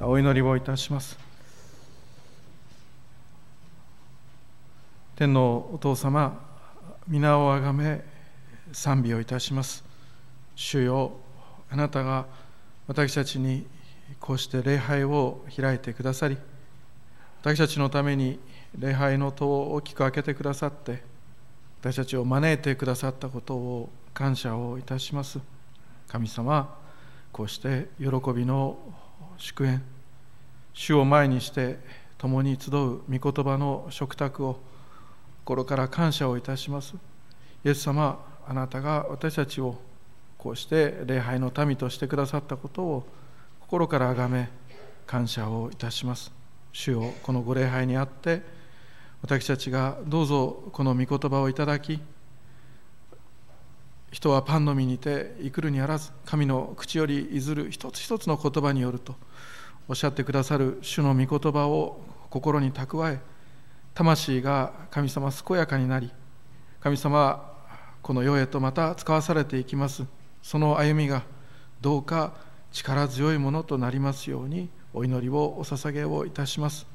お祈りをいたします。天のお父様皆をあがめ賛美をいたします。主よあなたが私たちにこうして礼拝を開いてくださり私たちのために礼拝の戸を大きく開けてくださって私たちを招いてくださったことを感謝をいたします。神様こうして喜びの祝宴。主を前にして共に集う御言葉の食卓を心から感謝をいたします。イエス様あなたが私たちをこうして礼拝の民としてくださったことを心から崇め感謝をいたします。主よこのご礼拝にあって私たちがどうぞこの御言葉をいただき人はパンのみにて生くるにあらず神の口よりいずる一つ一つの言葉によるとおっしゃってくださる主の御言葉を心に蓄え魂が神様健やかになり神様はこの世へとまた使わされていきます。その歩みがどうか力強いものとなりますようにお祈りをお捧げをいたします。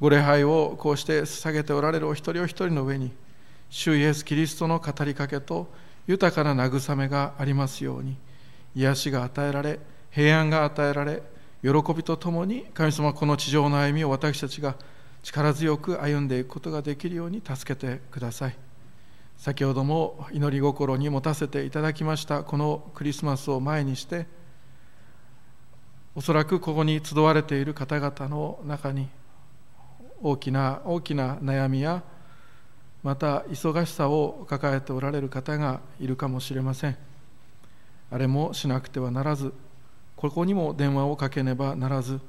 ご礼拝をこうして捧げておられるお一人お一人の上に主イエス・キリストの語りかけと豊かな慰めがありますように癒しが与えられ平安が与えられ喜びとともに神様この地上の歩みを私たちが力強く歩んでいくことができるように助けてください。先ほども祈り心に持たせていただきましたこのクリスマスを前にしておそらくここに集われている方々の中に大きな大きな悩みやまた忙しさを抱えておられる方がいるかもしれません。あれもしなくてはならずここにも電話をかけねばならず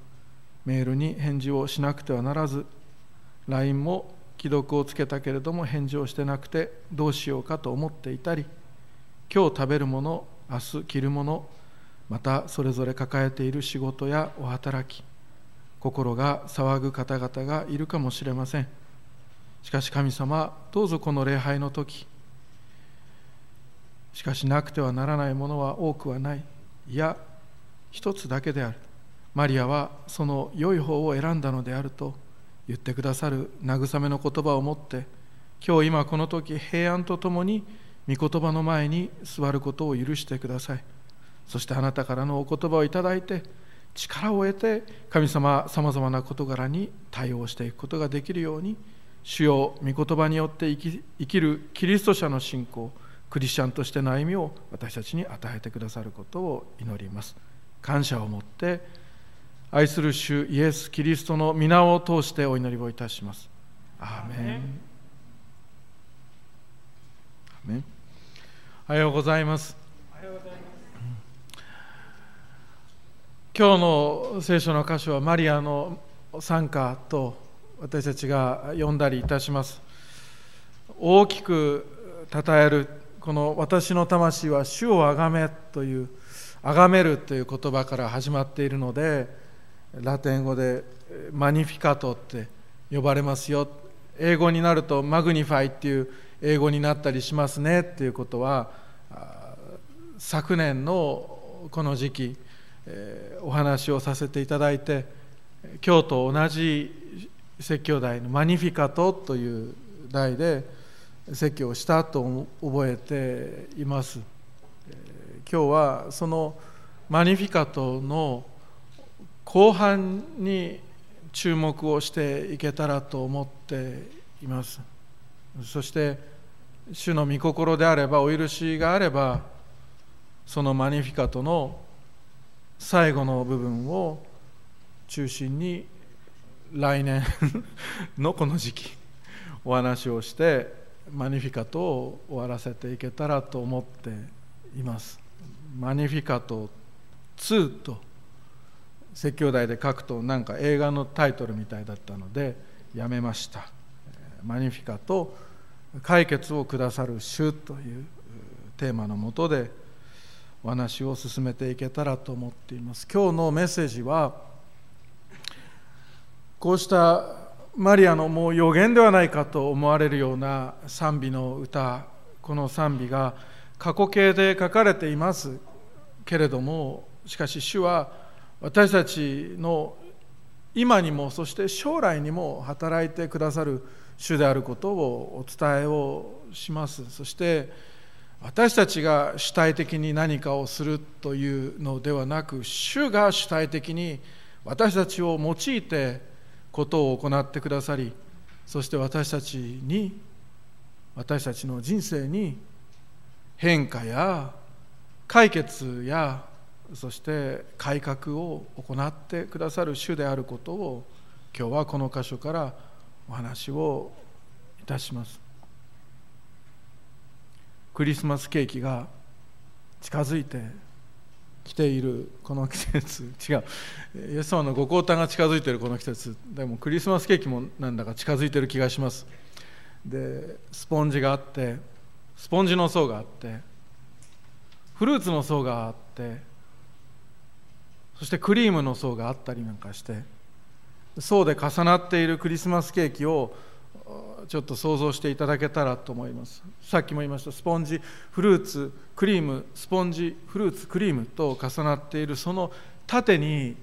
メールに返事をしなくてはならず LINE も既読をつけたけれども返事をしてなくてどうしようかと思っていたり今日食べるもの明日着るものまたそれぞれ抱えている仕事やお働き心が騒ぐ方々がいるかもしれません。しかし神様どうぞこの礼拝の時しかしなくてはならないものは多くはない。いや一つだけである。マリアはその良い方を選んだのであると言ってくださる。慰めの言葉を持って今日今この時平安とともに御言葉の前に座ることを許してください。そしてあなたからのお言葉をいただいて力を得て神様さまざまな事柄に対応していくことができるように主よ御言葉によって生きるキリスト者の信仰クリスチャンとしての歩みを私たちに与えてくださることを祈ります感謝を持って愛する主イエス・キリストの皆を通してお祈りをいたします。アーメン。アメンおはようございます。今日の聖書の箇所はマリアの賛歌と私たちが読んだりいたします。大きく称えるこの私の魂は主をあがめというあがめるという言葉から始まっているのでラテン語でマニフィカトって呼ばれますよ英語になると magnify っていう英語になったりしますねっていうことは昨年のこの時期お話をさせていただいて今日と同じ説教題のマニフィカトという題で説教をしたと覚えています。今日はそのマニフィカトの後半に注目をしていけたらと思っています。そして主の御心であればお許しがあればそのマニフィカトの最後の部分を中心に来年 のこの時期お話をしてマニフィカトを終わらせていけたらと思っています。マニフィカト2と説教題で書くとなんか映画のタイトルみたいだったのでやめました。マニフィカと解決をくださる主というテーマのもとでお話を進めていけたらと思っています。今日のメッセージはこうしたマリアのもう予言ではないかと思われるような賛美の歌この賛美が過去形で書かれています。けれどもしかし主は私たちの今にもそして将来にも働いてくださる主であることをお伝えをします。そして私たちが主体的に何かをするというのではなく主が主体的に私たちを用いてことを行ってくださりそして私たちに私たちの人生に変化や解決やそして改革を行ってくださる主であることを今日はこの箇所からお話をいたします。クリスマスケーキが近づいてきているこの季節。違う。イエス様のご降誕が近づいているこの季節。でもクリスマスケーキもなんだか近づいている気がします。でスポンジがあってスポンジの層があってフルーツの層があってそしてクリームの層があったりなんかして層で重なっているクリスマスケーキをちょっと想像していただけたらと思います。さっきも言いましたスポンジフルーツクリームスポンジフルーツクリームと重なっているその縦に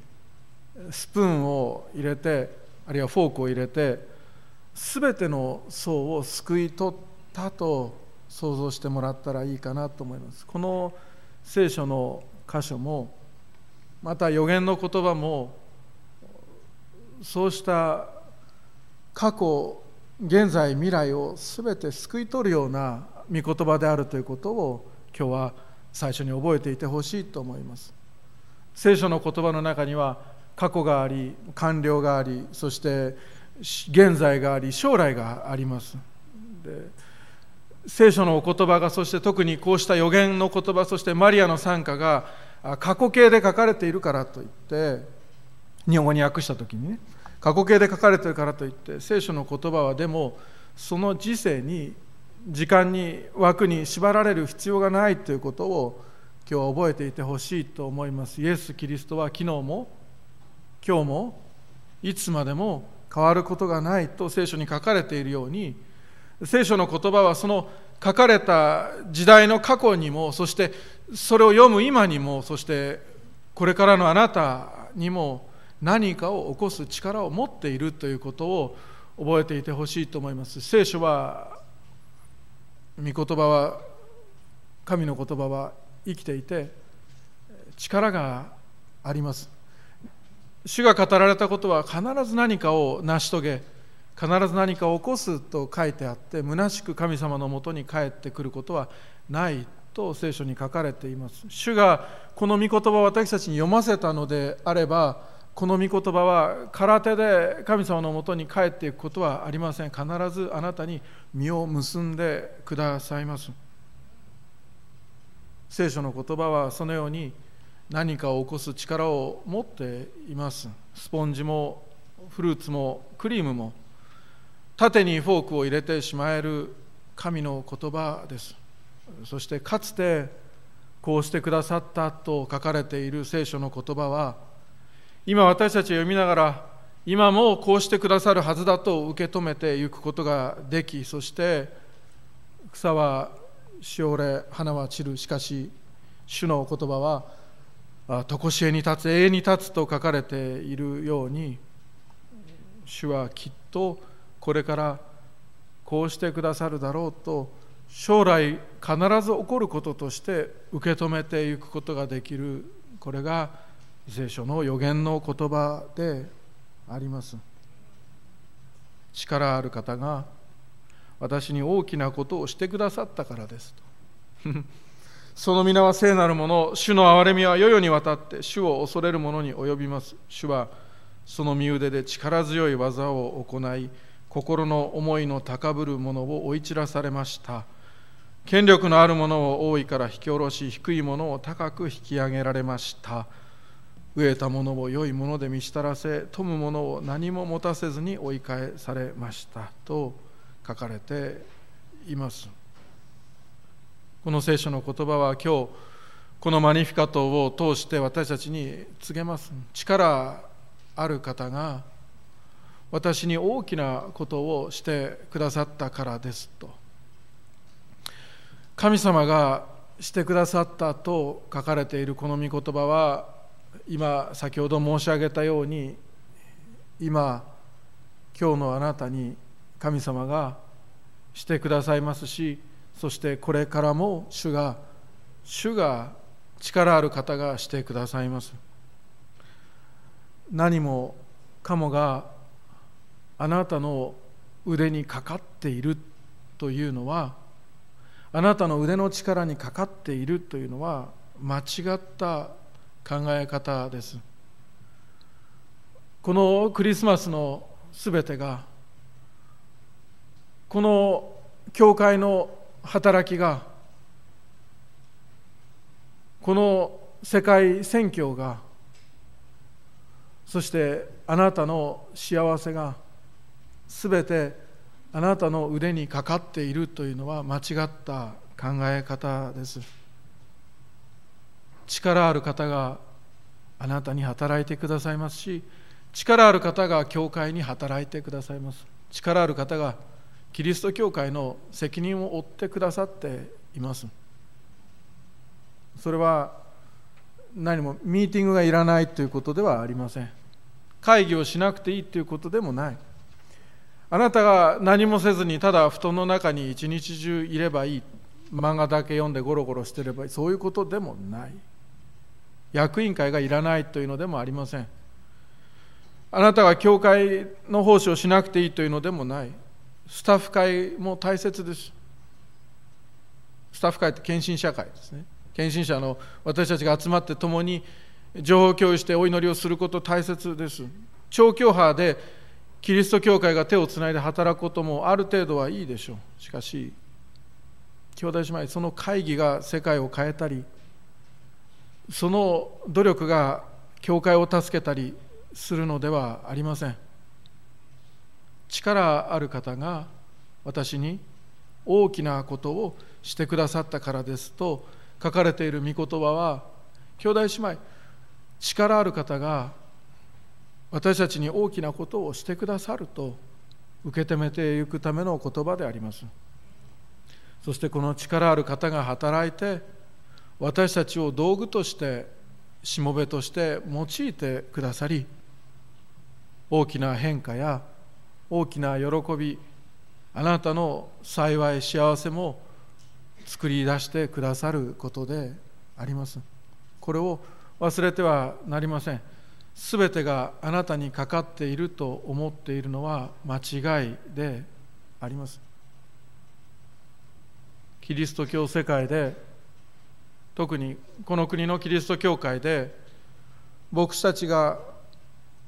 スプーンを入れてあるいはフォークを入れて全ての層をすくい取ったと想像してもらったらいいかなと思います。この聖書の箇所もまた予言の言葉もそうした過去現在未来を全て救い取るような御言葉であるということを今日は最初に覚えていてほしいと思います。聖書の言葉の中には過去があり完了がありそして現在があり将来があります。で聖書のお言葉がそして特にこうした予言の言葉そしてマリアの賛歌が過去形で書かれているからといって日本語に訳した時にね過去形で書かれてるからといって聖書の言葉はでもその時世に時間に枠に縛られる必要がないということを今日は覚えていてほしいと思います。イエス・キリストは昨日も今日もいつまでも変わることがないと聖書に書かれているように聖書の言葉はその書かれた時代の過去にもそしてそれを読む今にもそしてこれからのあなたにも何かを起こす力を持っているということを覚えていてほしいと思います。聖書は御言葉は神の言葉は生きていて力があります。主が語られたことは必ず何かを成し遂げ必ず何かを起こすと書いてあって虚しく神様のもとに帰ってくることはないと聖書に書かれています。主がこの御言葉を私たちに読ませたのであればこの御言葉は空手で神様のもとに帰っていくことはありません。必ずあなたに実を結んでくださいます。聖書の言葉はそのように何かを起こす力を持っています。スポンジもフルーツもクリームも縦にフォークを入れてしまえる神の言葉です。そしてかつてこうしてくださったと書かれている聖書の言葉は今私たちは読みながら今もこうしてくださるはずだと受け止めていくことができそして草はしおれ花は散るしかし主の言葉は常しえに立つ永遠に立つと書かれているように主はきっとこれからこうしてくださるだろうと将来必ず起こることとして受け止めていくことができる。これが聖書の予言の言葉であります。力ある方が私に大きなことをしてくださったからですと。その皆は聖なるもの主の憐れみは世々にわたって主を恐れる者に及びます。主はその身腕で力強い技を行い心の思いの高ぶる者を追い散らされました。権力のある者を多いから引き下ろし低い者を高く引き上げられました。飢えたものを良いもので満ちたらせ富むものを何も持たせずに追い返されましたと書かれています。この聖書の言葉は今日このマニフィカトを通して私たちに告げます。力ある方が私に大きなことをしてくださったからですと。神様がしてくださったと書かれているこの御言葉は今先ほど申し上げたように今今日のあなたに神様がしてくださいますしそしてこれからも主が主が力ある方がしてくださいます。何もかもがあなたの腕にかかっているというのはあなたの腕の力にかかっているというのは間違った考え方です。このクリスマスのすべてがこの教会の働きがこの世界宣教がそしてあなたの幸せがすべてあなたの腕にかかっているというのは間違った考え方です。力ある方があなたに働いてくださいますし力ある方が教会に働いてくださいます。力ある方がキリスト教会の責任を負ってくださっています。それは何もミーティングがいらないということではありません。会議をしなくていいということでもない。あなたが何もせずにただ布団の中に一日中いればいい。漫画だけ読んでゴロゴロしてればいい。そういうことでもない。役員会がいらないというのでもありません。あなたが教会の奉仕をしなくていいというのでもない。スタッフ会も大切です。スタッフ会って献身社会ですね。献身者の私たちが集まって共に情報共有してお祈りをすること大切です。超教派でキリスト教会が手をつないで働くこともある程度はいいでしょう。しかし兄弟姉妹その会議が世界を変えたりその努力が教会を助けたりするのではありません。力ある方が私に大きなことをしてくださったからですと書かれている御言葉は兄弟姉妹力ある方が私たちに大きなことをしてくださると受け止めていくための言葉であります。そしてこの力ある方が働いて私たちを道具としてしもべとして用いてくださり大きな変化や大きな喜びあなたの幸い幸せも作り出してくださることであります。これを忘れてはなりません。すべてがあなたにかかっていると思っているのは間違いであります。キリスト教世界で特にこの国のキリスト教会で牧師たちが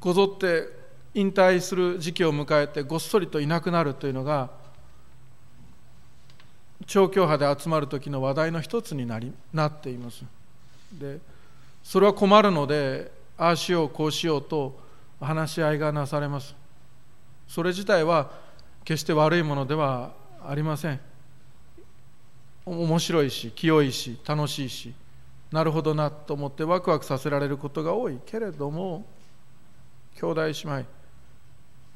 こぞって引退する時期を迎えてごっそりといなくなるというのが調教派で集まる時の話題の一つになりなっています。でそれは困るのでああしようこうしようと話し合いがなされます。それ自体は決して悪いものではありません。面白いし清いし楽しいしなるほどなと思ってワクワクさせられることが多いけれども兄弟姉妹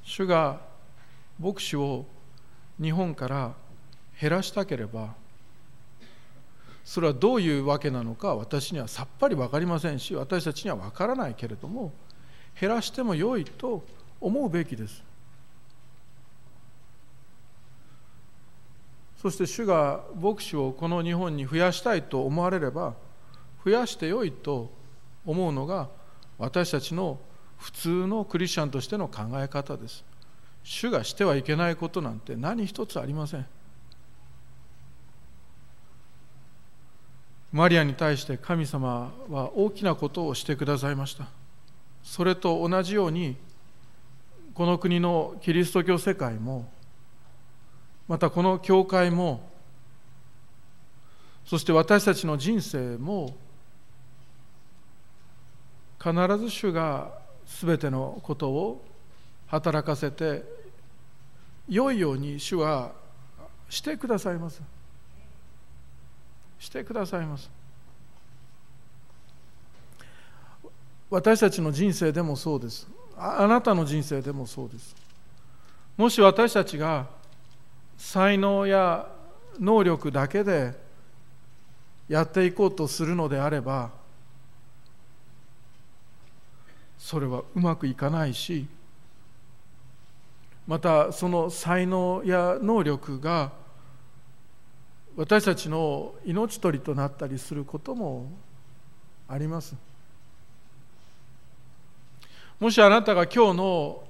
主が牧師を日本から減らしたければそれはどういうわけなのか私にはさっぱり分かりませんし私たちには分からないけれども減らしてもよいと思うべきです。そして主が牧師をこの日本に増やしたいと思われれば増やしてよいと思うのが私たちの普通のクリスチャンとしての考え方です。主がしてはいけないことなんて何一つありません。マリアに対して神様は大きなことをしてくださいました。それと同じようにこの国のキリスト教世界もまたこの教会もそして私たちの人生も必ず主がすべてのことを働かせて良いように主はしてくださいます。してくださいます。私たちの人生でもそうです。あなたの人生でもそうです。もし私たちが才能や能力だけでやっていこうとするのであればそれはうまくいかないしまたその才能や能力が私たちの命取りとなったりすることもあります。もしあなたが今日の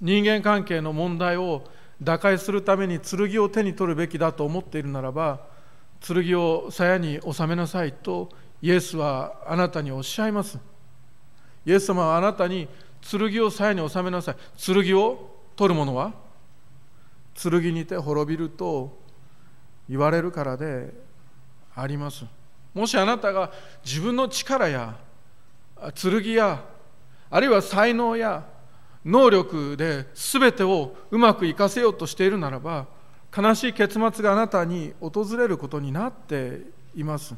人間関係の問題を打開するために剣を手に取るべきだと思っているならば剣を鞘に収めなさいとイエスはあなたにおっしゃいます。イエス様はあなたに剣を鞘に収めなさい。剣を取る者は？剣にて滅びると言われるからであります。もしあなたが自分の力や剣やあるいは才能や能力で全てをうまくいかせようとしているならば悲しい結末があなたに訪れることになっています。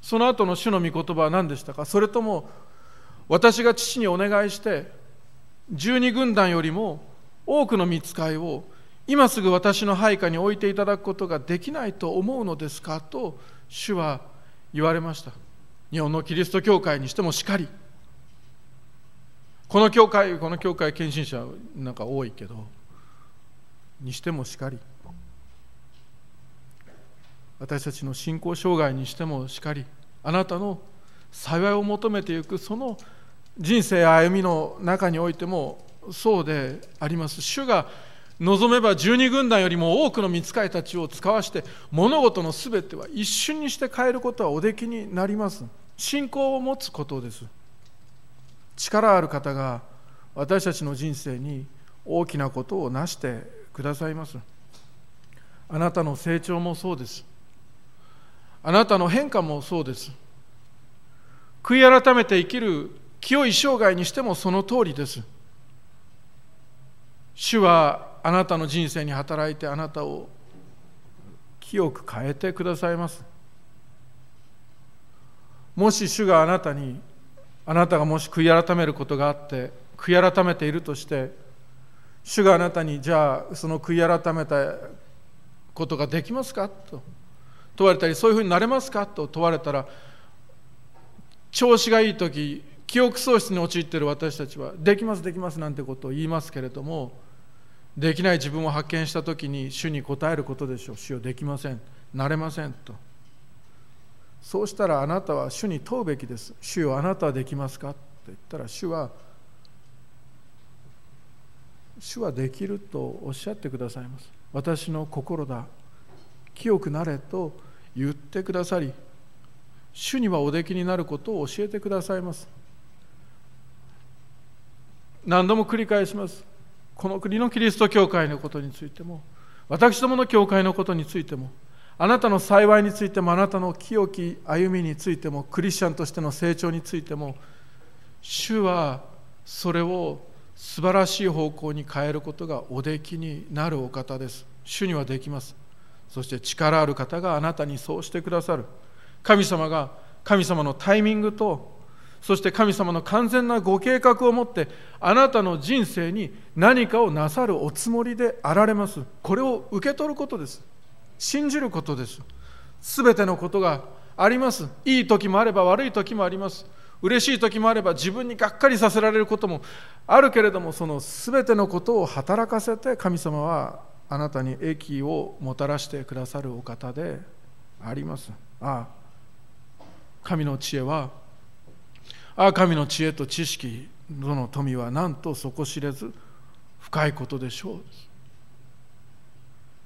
その後の主の御言葉は何でしたか？それとも私が父にお願いして十二軍団よりも多くの見つかいを今すぐ私の配下に置いていただくことができないと思うのですか？と主は言われました。日本のキリスト教会にしてもしかり。この教会この教会献身者なんか多いけどにしてもしかり。私たちの信仰障害にしてもしかりあなたの幸いを求めていくその人生歩みの中においてもそうであります。主が望めば十二軍団よりも多くの見つかいたちを使わして物事のすべては一瞬にして変えることはおできになります。信仰を持つことです。力ある方が私たちの人生に大きなことを成してくださいます。あなたの成長もそうです。あなたの変化もそうです。悔い改めて生きる清い生涯にしてもその通りです。主はあなたの人生に働いてあなたを清く変えてくださいます。もし主があなたにあなたがもし悔い改めることがあって悔い改めているとして主があなたにじゃあその悔い改めたことができますか？と。問われたりそういうふうになれますか？と。問われたら調子がいい時記憶喪失に陥っている私たちはできますできますなんてことを言いますけれどもできない自分を発見した時に主に答えることでしょう。主をできません。なれません。と。そうしたらあなたは主に問うべきです。主よあなたはできますか？と言ったら主は主はできるとおっしゃってくださいます。私の心だ。清くなれと言ってくださり、主にはおできになることを教えてくださいます。何度も繰り返します。この国のキリスト教会のことについても、私どもの教会のことについても、あなたの幸いについてもあなたの清き歩みについてもクリスチャンとしての成長についても主はそれを素晴らしい方向に変えることがおできになるお方です。主にはできます。そして力ある方があなたにそうしてくださる。神様が神様のタイミングとそして神様の完全なご計画を持ってあなたの人生に何かをなさるおつもりであられます。これを受け取ることです。信じることです。全てのことがあります。いい時もあれば悪い時もあります。嬉しい時もあれば自分にがっかりさせられることもあるけれどもその全てのことを働かせて神様はあなたに益をもたらしてくださるお方であります。ああ神の知恵はああ神の知恵と知識の富はなんと底知れず深いことでしょう。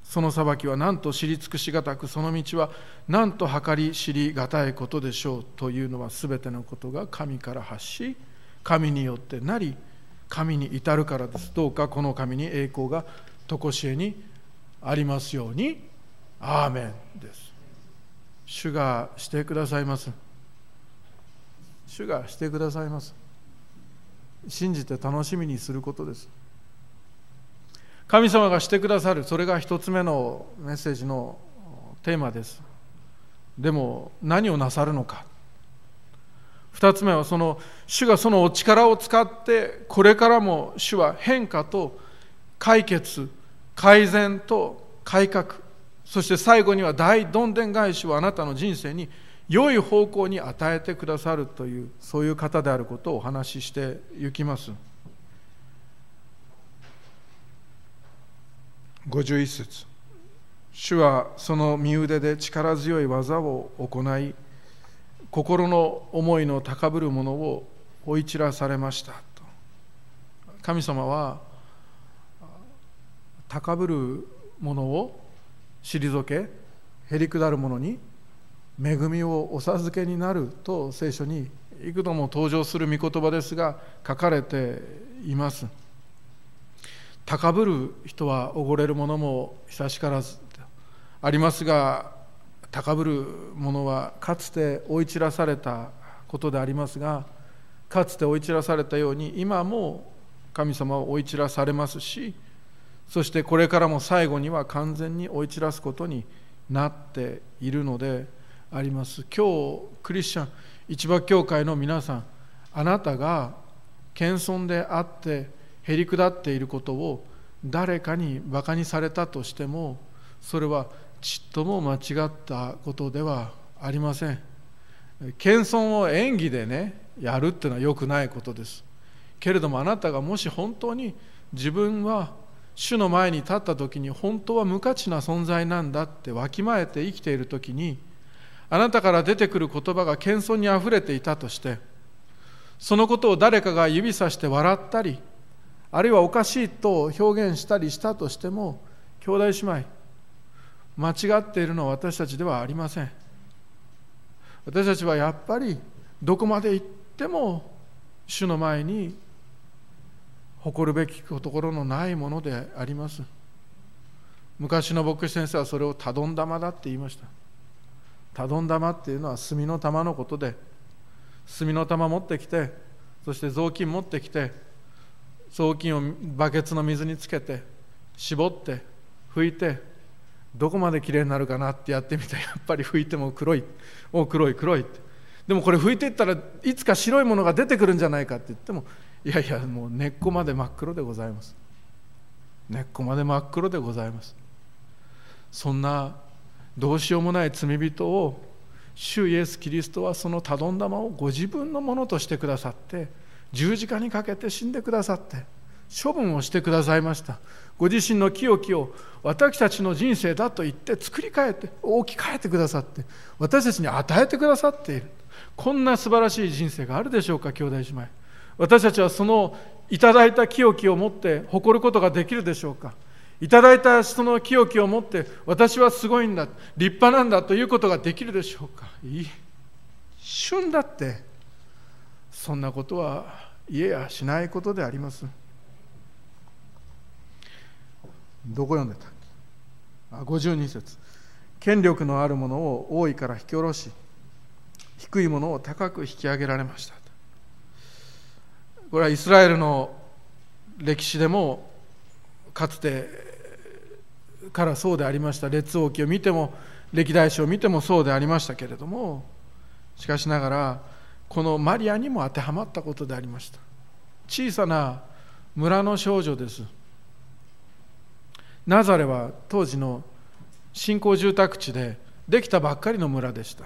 その裁きは何と知り尽くしがたくその道は何と計り知りがたいことでしょうというのは全てのことが神から発し神によってなり神に至るからです。どうかこの神に栄光が常しえにありますように。アーメンです。主がしてくださいます。主がしてくださいます。信じて楽しみにすることです。神様がしてくださるそれが一つ目のメッセージのテーマです。でも何をなさるのか。二つ目はその主がそのお力を使ってこれからも主は変化と解決改善と改革そして最後には大どんでん返しをあなたの人生に良い方向に与えてくださるというそういう方であることをお話ししていきます。51節。主はその身腕で力強い技を行い心の思いの高ぶる者を追い散らされました。と。神様は高ぶる者を退けへりくだる者に恵みをお授けになる。と聖書に幾度も登場する御言葉ですが書かれています。高ぶる人はおごれるものも久しからずありますが高ぶる者はかつて追い散らされたことでありますがかつて追い散らされたように今も神様は追い散らされますしそしてこれからも最後には完全に追い散らすことになっているのであります。今日クリスチャン市場教会の皆さんあなたが謙遜であってへりくだっていることを誰かにバカにされたとしてもそれはちっとも間違ったことではありません。謙遜を演技でねやるっていうのは良くないことです。けれどもあなたがもし本当に自分は主の前に立った時に本当は無価値な存在なんだってわきまえて生きている時にあなたから出てくる言葉が謙遜にあふれていたとしてそのことを誰かが指さして笑ったりあるいはおかしいと表現したりしたとしても兄弟姉妹間違っているのは私たちではありません。私たちはやっぱりどこまで行っても主の前に誇るべきところのないものであります。昔の牧師先生はそれをたどん玉だって言いました。たどん玉っていうのは炭の玉のことで炭の玉持ってきてそして雑巾持ってきて雑巾をバケツの水につけて絞って拭いてどこまできれいになるかなってやってみて やっぱり拭いても黒いお黒い黒いって。でもこれ拭いていったらいつか白いものが出てくるんじゃないかって言ってもいやいやもう根っこまで真っ黒でございます。根っこまで真っ黒でございます。そんなどうしようもない罪人を主イエス・キリストはそのたどん玉をご自分のものとしてくださって十字架にかけて死んでくださって処分をしてくださいました。ご自身の清きを私たちの人生だと言って作り変えて置き換えてくださって私たちに与えてくださっている。こんな素晴らしい人生があるでしょうか兄弟姉妹。私たちはそのいただいた清きを持って誇ることができるでしょうか。いただいたその清きを持って私はすごいんだ立派なんだということができるでしょうか。いい。旬だってそんなことは言えやしないことであります。どこ読んでた？あ52節。権力のあるものを王位から引き下ろし低いものを高く引き上げられました。これはイスラエルの歴史でもかつてからそうでありました。列王記を見ても歴代史を見てもそうでありましたけれどもしかしながらこのマリアにも当てはまったことでありました。小さな村の少女です。ナザレは当時の新興住宅地でできたばっかりの村でした。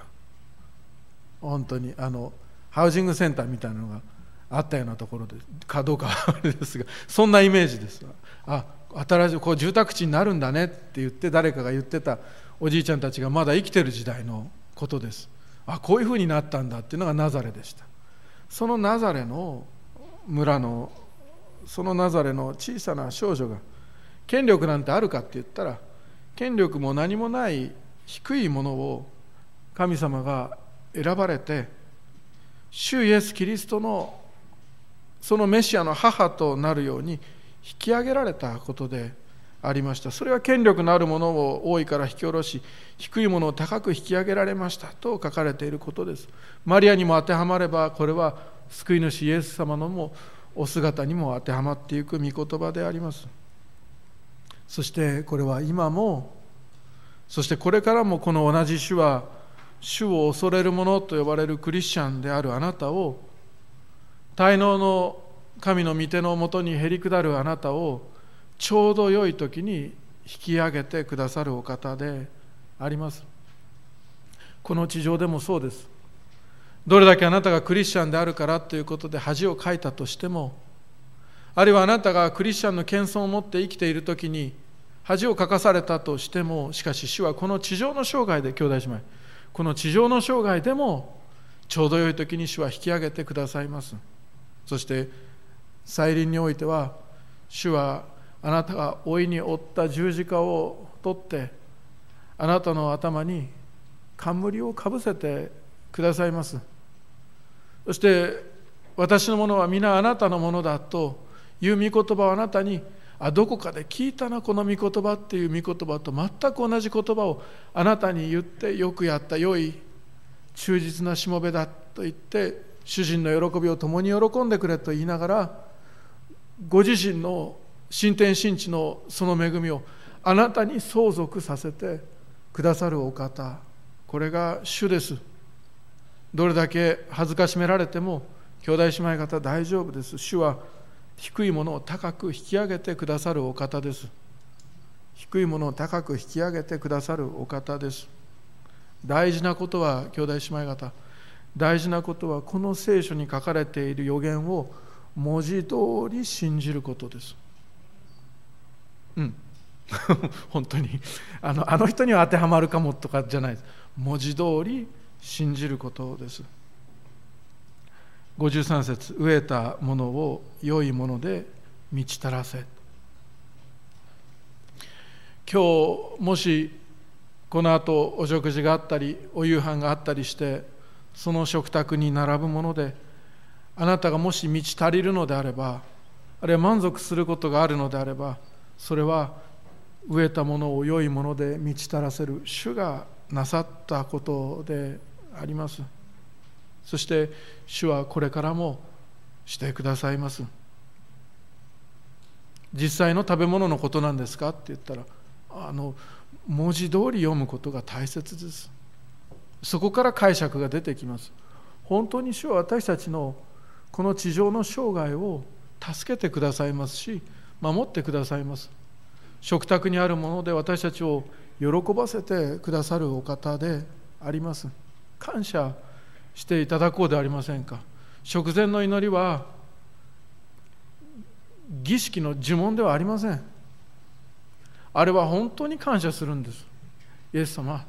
本当にあのハウジングセンターみたいなのがあったようなところでかどうかはあれですがそんなイメージです。あ新しいこう住宅地になるんだねって言って誰かが言ってたおじいちゃんたちがまだ生きてる時代のことです。あこういうふうになったんだっていうのがナザレでした。そのナザレの村のそのナザレの小さな少女が権力なんてあるかって言ったら権力も何もない低いものを神様が選ばれて主イエス・キリストのそのメシアの母となるように引き上げられたことでありました。それは権力のあるものを多いから引き下ろし低いものを高く引き上げられましたと書かれていることです。マリアにも当てはまればこれは救い主イエス様のもお姿にも当てはまっていく御言葉であります。そしてこれは今もそしてこれからもこの同じ主は主を恐れる者と呼ばれるクリスチャンであるあなたを滞納の神の御手のもとにへりくだるあなたをちょうど良い時に引き上げてくださるお方であります。この地上でもそうです。どれだけあなたがクリスチャンであるからということで恥をかいたとしてもあるいはあなたがクリスチャンの謙遜を持って生きている時に恥をかかされたとしてもしかし主はこの地上の生涯で兄弟姉妹この地上の生涯でもちょうど良い時に主は引き上げてくださいます。そして再臨においては主はあなたが老いに負った十字架を取ってあなたの頭に冠をかぶせてくださいます。そして私のものは皆あなたのものだという御言葉をあなたにあどこかで聞いたなこの御言葉っていう御言葉と全く同じ言葉をあなたに言ってよくやった良い忠実なしもべだと言って主人の喜びを共に喜んでくれと言いながらご自身の新天新地のその恵みをあなたに相続させてくださるお方。これが主です。どれだけ恥ずかしめられても兄弟姉妹方大丈夫です。主は低いものを高く引き上げてくださるお方です。低いものを高く引き上げてくださるお方です。大事なことは兄弟姉妹方大事なことはこの聖書に書かれている予言を文字通り信じることです。うん。本当に。あのあの人には当てはまるかもとかじゃないです。文字通り信じることです。53節。飢えたものを良いもので満ち足らせ。今日もしこの後お食事があったりお夕飯があったりしてその食卓に並ぶものであなたがもし満ち足りるのであればあるいは満足することがあるのであればそれは飢えたものを良いもので満ち足らせる主がなさったことであります。そして主はこれからもしてくださいます。実際の食べ物のことなんですかって言ったらあの文字通り読むことが大切です。そこから解釈が出てきます。本当に主は私たちのこの地上の生涯を助けてくださいますし守ってくださいます。食卓にあるもので私たちを喜ばせてくださるお方であります。感謝していただこうではありませんか。食前の祈りは儀式の呪文ではありません。あれは本当に感謝するんです。イエス様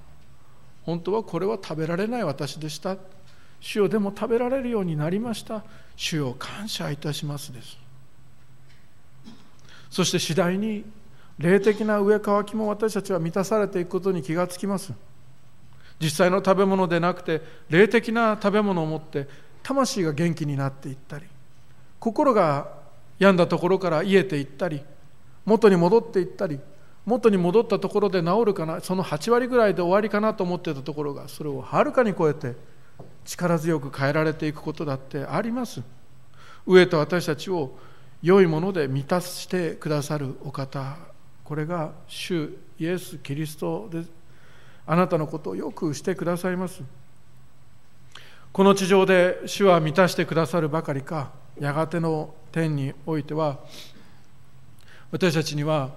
本当はこれは食べられない私でした。主よでも食べられるようになりました。主よ感謝いたしますです。そして次第に霊的な上乾きも私たちは満たされていくことに気がつきます。実際の食べ物でなくて霊的な食べ物を持って魂が元気になっていったり心が病んだところから癒えていったり元に戻っていったり元に戻ったところで治るかなその8割ぐらいで終わりかなと思ってたところがそれをはるかに超えて力強く変えられていくことだってあります。上と私たちを良いもので満たしてくださるお方これが主イエス・キリストです。あなたのことをよくしてくださいます。この地上で主は満たしてくださるばかりかやがての天においては私たちには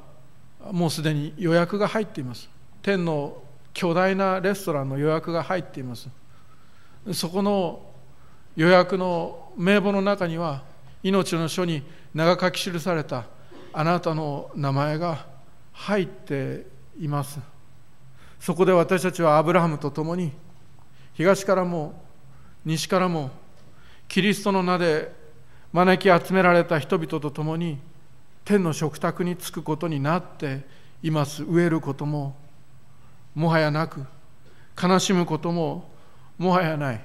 もうすでに予約が入っています。天の巨大なレストランの予約が入っています。そこの予約の名簿の中には命の書に名が書き記されたあなたの名前が入っています。そこで私たちはアブラハムと共に東からも西からもキリストの名で招き集められた人々と共に天の食卓に着くことになっています。飢えることももはやなく悲しむことももはやない。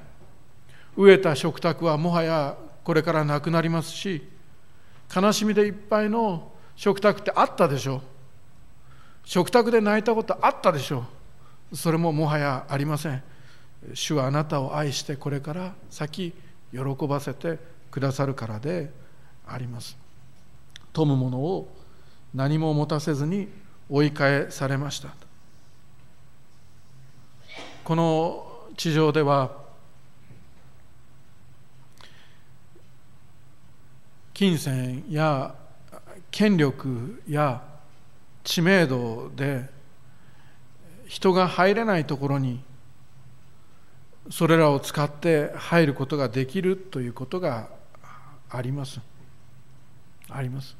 飢えた食卓はもはやこれからなくなりますし悲しみでいっぱいの食卓ってあったでしょ。う食卓で泣いたことあったでしょ。うそれももはやありません。主はあなたを愛してこれから先喜ばせてくださるからであります。富むものを何も持たせずに追い返されました。この地上では金銭や権力や知名度で人が入れないところにそれらを使って入ることができるということがあります。あります。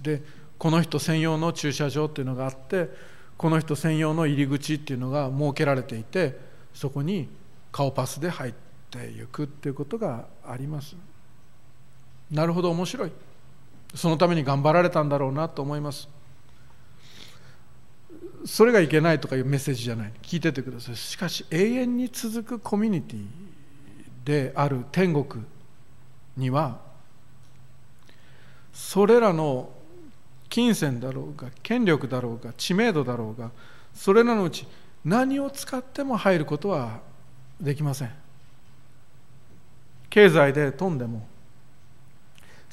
でこの人専用の駐車場っていうのがあってこの人専用の入り口っていうのが設けられていてそこに顔パスで入っていくっていうことがあります。なるほど面白い。そのために頑張られたんだろうなと思います。それがいけないとかいうメッセージじゃない。聞いててください。しかし永遠に続くコミュニティである天国にはそれらの金銭だろうが権力だろうが知名度だろうがそれらのうち何を使っても入ることはできません。経済で富んでも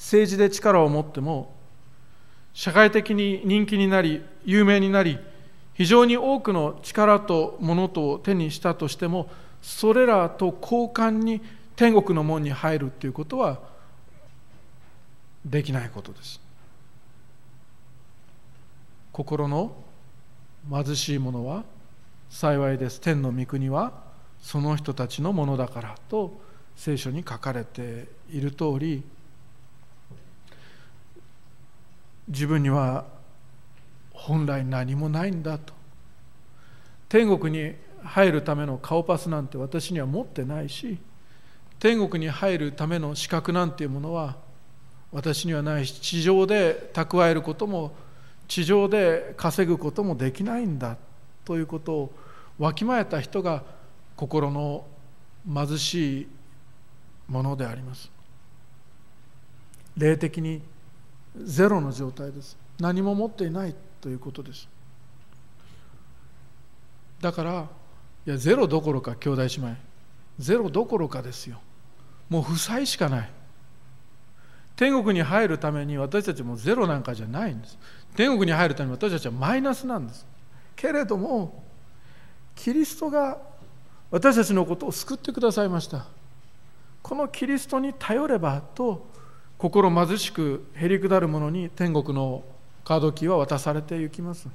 政治で力を持っても社会的に人気になり有名になり非常に多くの力と物とを手にしたとしてもそれらと交換に天国の門に入るっていうことはできないことです。心の貧しい者は幸いです。天の御国はその人たちのものだからと聖書に書かれている通り自分には本来何もないんだと。天国に入るための顔パスなんて私には持ってないし天国に入るための資格なんていうものは私にはないし地上で蓄えることも地上で稼ぐこともできないんだということをわきまえた人が心の貧しいものであります。霊的にゼロの状態です。何も持っていないということです。だからいやゼロどころか兄弟姉妹。ゼロどころかですよ。もう負債しかない。天国に入るために私たちもゼロなんかじゃないんです。天国に入るために私たちはマイナスなんです。けれどもキリストが私たちのことを救ってくださいました。このキリストに頼ればと心貧しくへりくだる者に天国のカードキーは渡されていきます。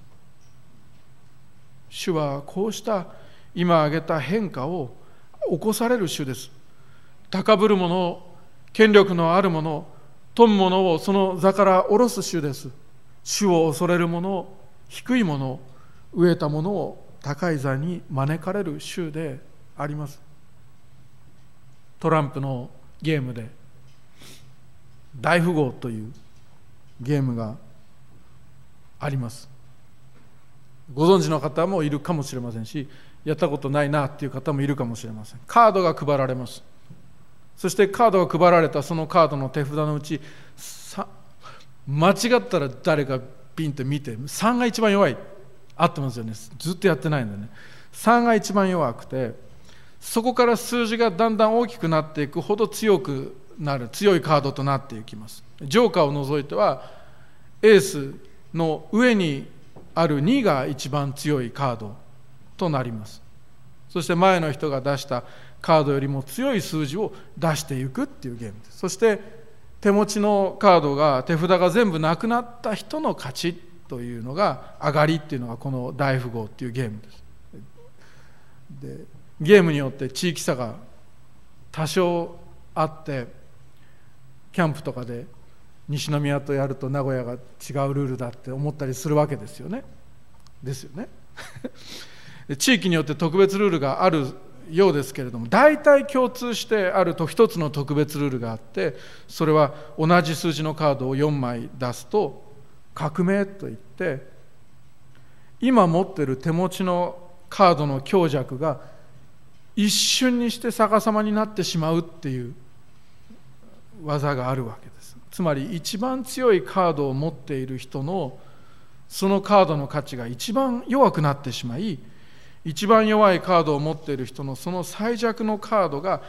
主はこうした今挙げた変化を起こされる主です。高ぶる者権力のある者富む者をその座から下ろす主です。主を恐れる者低い者飢えた者を高い座に招かれる主であります。トランプのゲームで大富豪というゲームがあります。ご存知の方もいるかもしれませんしやったことないなっていう方もいるかもしれません。カードが配られます。そしてカードが配られたそのカードの手札のうち間違ったら誰かピンと見て3が一番弱い。合ってますよね。ずっとやってないんでね。3が一番弱くてそこから数字がだんだん大きくなっていくほど強くなる強いカードとなっていきます。ジョーカーを除いてはエースの上にある2が一番強いカードとなります。そして前の人が出したカードよりも強い数字を出していくっていうゲームです。そして手持ちのカードが手札が全部なくなった人の勝ちというのが上がりっていうのがこの大富豪っていうゲームです。でゲームによって地域差が多少あってキャンプとかで西宮とやると名古屋が違うルールだって思ったりするわけですよね。ですよね。地域によって特別ルールがあるようですけれども大体共通してあると一つの特別ルールがあってそれは同じ数字のカードを4枚出すと革命といって今持ってる手持ちのカードの強弱が一瞬にして逆さまになってしまうっていう技があるわけです。つまり一番強いカードを持っている人のそのカードの価値が一番弱くなってしまい一番弱いカードを持っている人のその最弱のカードが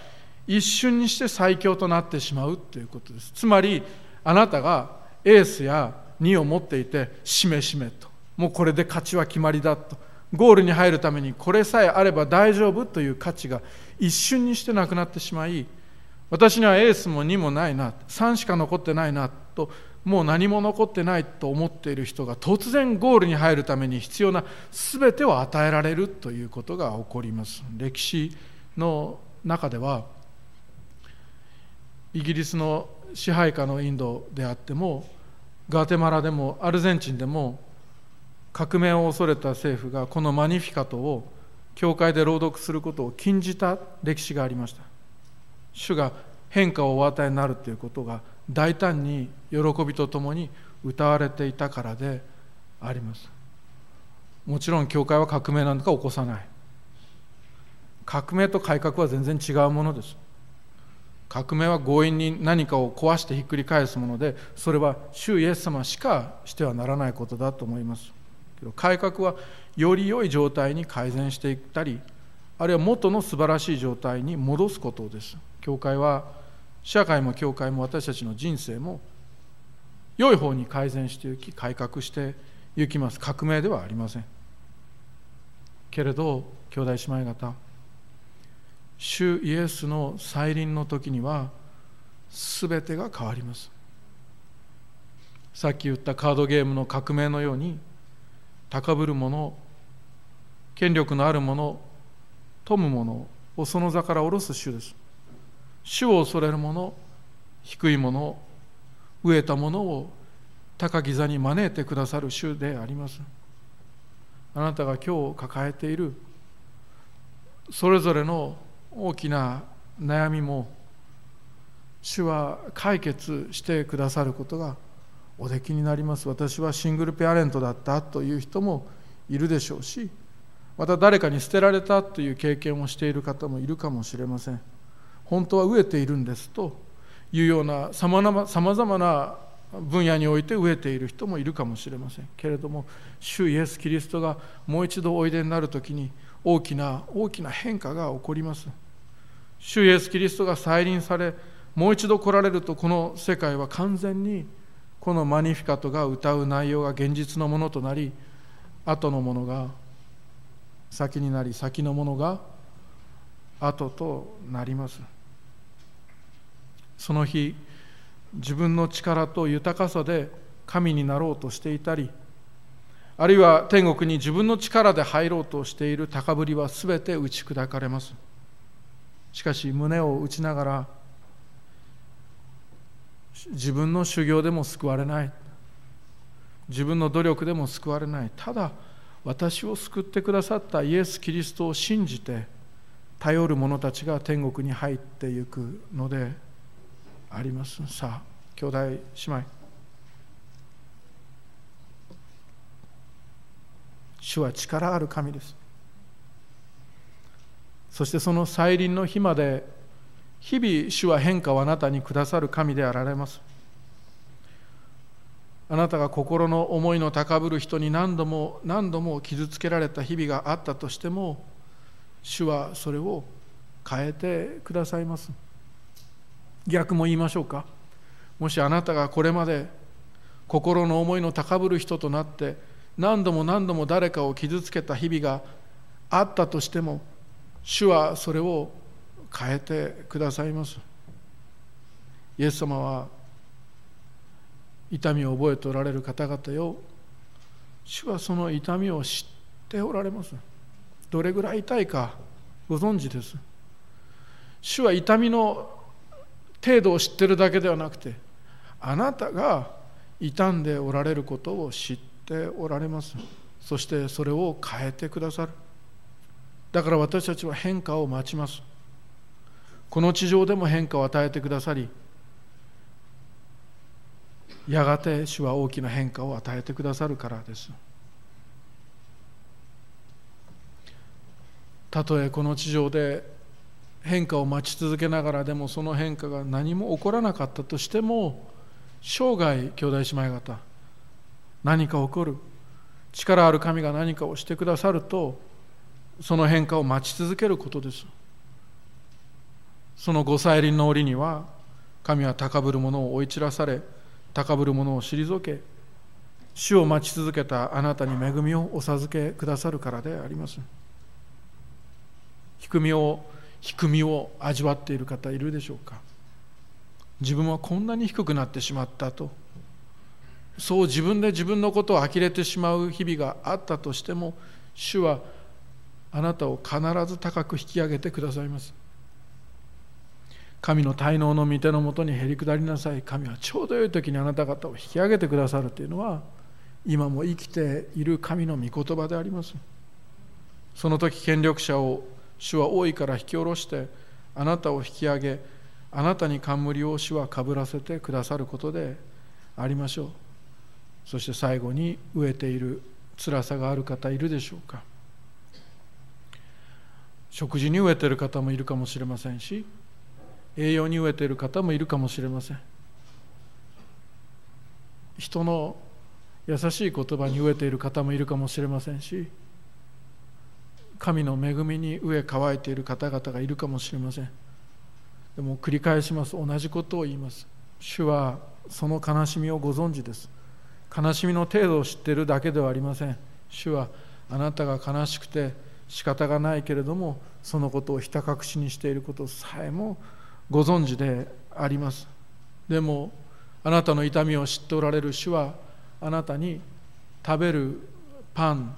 一瞬にして最強となってしまうということです。つまりあなたがエースや2を持っていてしめしめと。もうこれで勝ちは決まりだと。ゴールに入るためにこれさえあれば大丈夫という価値が一瞬にしてなくなってしまい私にはエースも2もないな3しか残ってないなともう何も残ってないと思っている人が突然ゴールに入るために必要な全てを与えられるということが起こります。歴史の中ではイギリスの支配下のインドであってもガテマラでもアルゼンチンでも革命を恐れた政府がこのマニフィカトを教会で朗読することを禁じた歴史がありました。主が変化をお与えになるということが大胆に喜びとともに歌われていたからであります。もちろん教会は革命なんか起こさない。革命と改革は全然違うものです。革命は強引に何かを壊してひっくり返すものでそれは主イエス様しかしてはならないことだと思います。けど改革はより良い状態に改善していったりあるいは元の素晴らしい状態に戻すことです。教会は社会も教会も私たちの人生も良い方に改善していき改革していきます。革命ではありません。けれど兄弟姉妹方主イエスの再臨の時には全てが変わります。さっき言ったカードゲームの革命のように高ぶる者権力のある者富む者をその座から下ろす主です。主を恐れる者低い者飢えた者を高き座に招いてくださる主であります。あなたが今日抱えているそれぞれの大きな悩みも主は解決してくださることがおできになります。私はシングルペアレントだったという人もいるでしょうしまた誰かに捨てられたという経験をしている方もいるかもしれません。本当は飢えているんですというようなさまざまな分野において飢えている人もいるかもしれません。けれども主イエス・キリストがもう一度おいでになる時に大きな大きな変化が起こります。主イエス・キリストが再臨されもう一度来られるとこの世界は完全にこのマニフィカトが歌う内容が現実のものとなり後のものが先になり先のものが後となります。その日自分の力と豊かさで神になろうとしていたりあるいは天国に自分の力で入ろうとしている高ぶりは全て打ち砕かれます。しかし胸を打ちながら自分の修行でも救われない。自分の努力でも救われない。ただ私を救ってくださったイエス・キリストを信じて頼る者たちが天国に入っていくのであります？さあ兄弟姉妹。主は力ある神です。そしてその再臨の日まで日々主は変化をあなたにくださる神であられます。あなたが心の思いの高ぶる人に何度も何度も傷つけられた日々があったとしても主はそれを変えてくださいます。逆も言いましょうか。もしあなたがこれまで心の思いの高ぶる人となって何度も何度も誰かを傷つけた日々があったとしても主はそれを変えてくださいます。イエス様は痛みを覚えておられる方々よ。主はその痛みを知っておられます。どれぐらい痛いかご存知です。主は痛みの程度を知ってるだけではなくてあなたが傷んでおられることを知っておられます。そしてそれを変えてくださる。だから私たちは変化を待ちます。この地上でも変化を与えてくださりやがて主は大きな変化を与えてくださるからです。たとえこの地上で変化を待ち続けながらでもその変化が何も起こらなかったとしても生涯兄弟姉妹方何か起こる力ある神が何かをしてくださるとその変化を待ち続けることです。そのご再臨の折には神は高ぶる者を追い散らされ高ぶる者を退け主を待ち続けたあなたに恵みをお授けくださるからであります。低みを低みを味わっている方いるでしょうか？自分はこんなに低くなってしまったと。そう自分で自分のことを呆れてしまう日々があったとしても主はあなたを必ず高く引き上げてくださいます。神の滞納の御手のもとにへり下りなさい。神はちょうど良い時にあなた方を引き上げてくださるというのは今も生きている神の御言葉であります。その時権力者を主は大いから引き下ろしてあなたを引き上げあなたに冠を主はかぶらせてくださることでありましょう。そして最後に飢えている辛さがある方いるでしょうか。食事に飢えている方もいるかもしれませんし栄養に飢えている方もいるかもしれません。人の優しい言葉に飢えている方もいるかもしれませんし神の恵みに飢え乾いている方々がいるかもしれません。でも繰り返します。同じことを言います。主はその悲しみをご存知です。悲しみの程度を知っているだけではありません。主はあなたが悲しくて仕方がないけれどもそのことをひた隠しにしていることさえもご存知であります。でもあなたの痛みを知っておられる主はあなたに食べるパン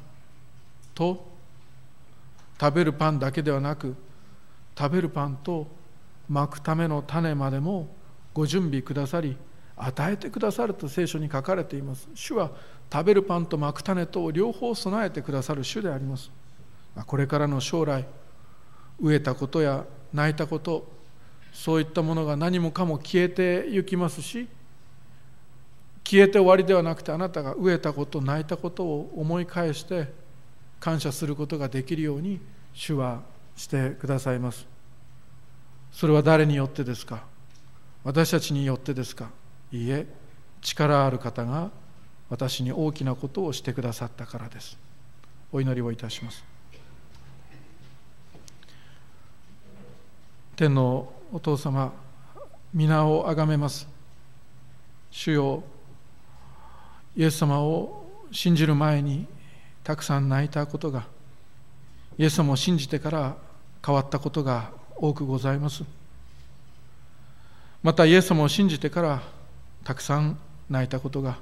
と食べるパンだけではなく食べるパンと巻くための種までもご準備くださり与えてくださると聖書に書かれています。主は食べるパンと巻く種と両方備えてくださる主であります。これからの将来飢えたことや泣いたことそういったものが何もかも消えてゆきますし消えて終わりではなくてあなたが飢えたこと泣いたことを思い返して感謝することができるように主はしてくださいます。それは誰によってですか？私たちによってですか？いいえ力ある方が私に大きなことをしてくださったからです。お祈りをいたします。天のお父様皆をあがめます。主よイエス様を信じる前にたくさん泣いたことがイエス様を信じてから変わったことが多くございます。またイエス様を信じてからたくさん泣いたことが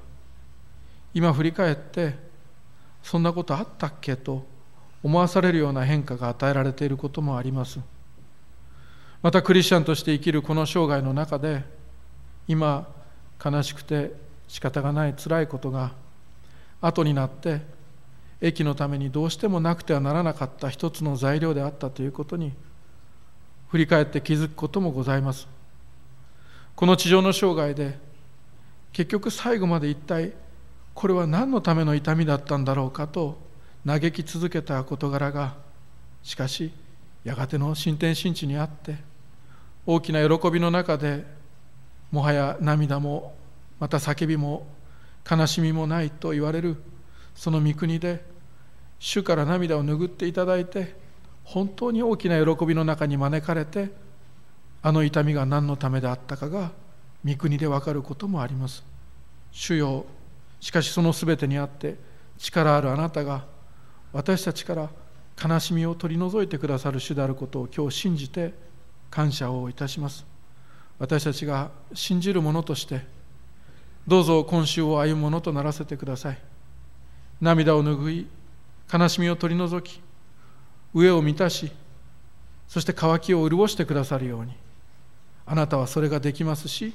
今振り返ってそんなことあったっけと思わされるような変化が与えられていることもあります。またクリスチャンとして生きるこの生涯の中で今悲しくて仕方がない辛いことが後になって駅のためにどうしてもなくてはならなかった一つの材料であったということに振り返って気づくこともございます。この地上の生涯で結局最後まで一体これは何のための痛みだったんだろうかと嘆き続けた事柄がしかしやがての新天新地にあって大きな喜びの中でもはや涙もまた叫びも悲しみもないと言われるその御国で主から涙を拭っていただいて本当に大きな喜びの中に招かれてあの痛みが何のためであったかが御国で分かることもあります。主よしかしその全てにあって力あるあなたが私たちから悲しみを取り除いてくださる主であることを今日信じて感謝をいたします。私たちが信じる者としてどうぞ今週を歩むものとならせてください。涙を拭い悲しみを取り除き飢えを満たしそして渇きを潤してくださるように。あなたはそれができますし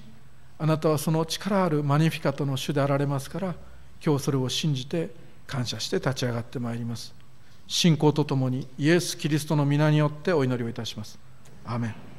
あなたはその力あるマニフィカトの主であられますから今日それを信じて感謝して立ち上がってまいります。信仰とともにイエス・キリストの皆によってお祈りをいたします。アーメン。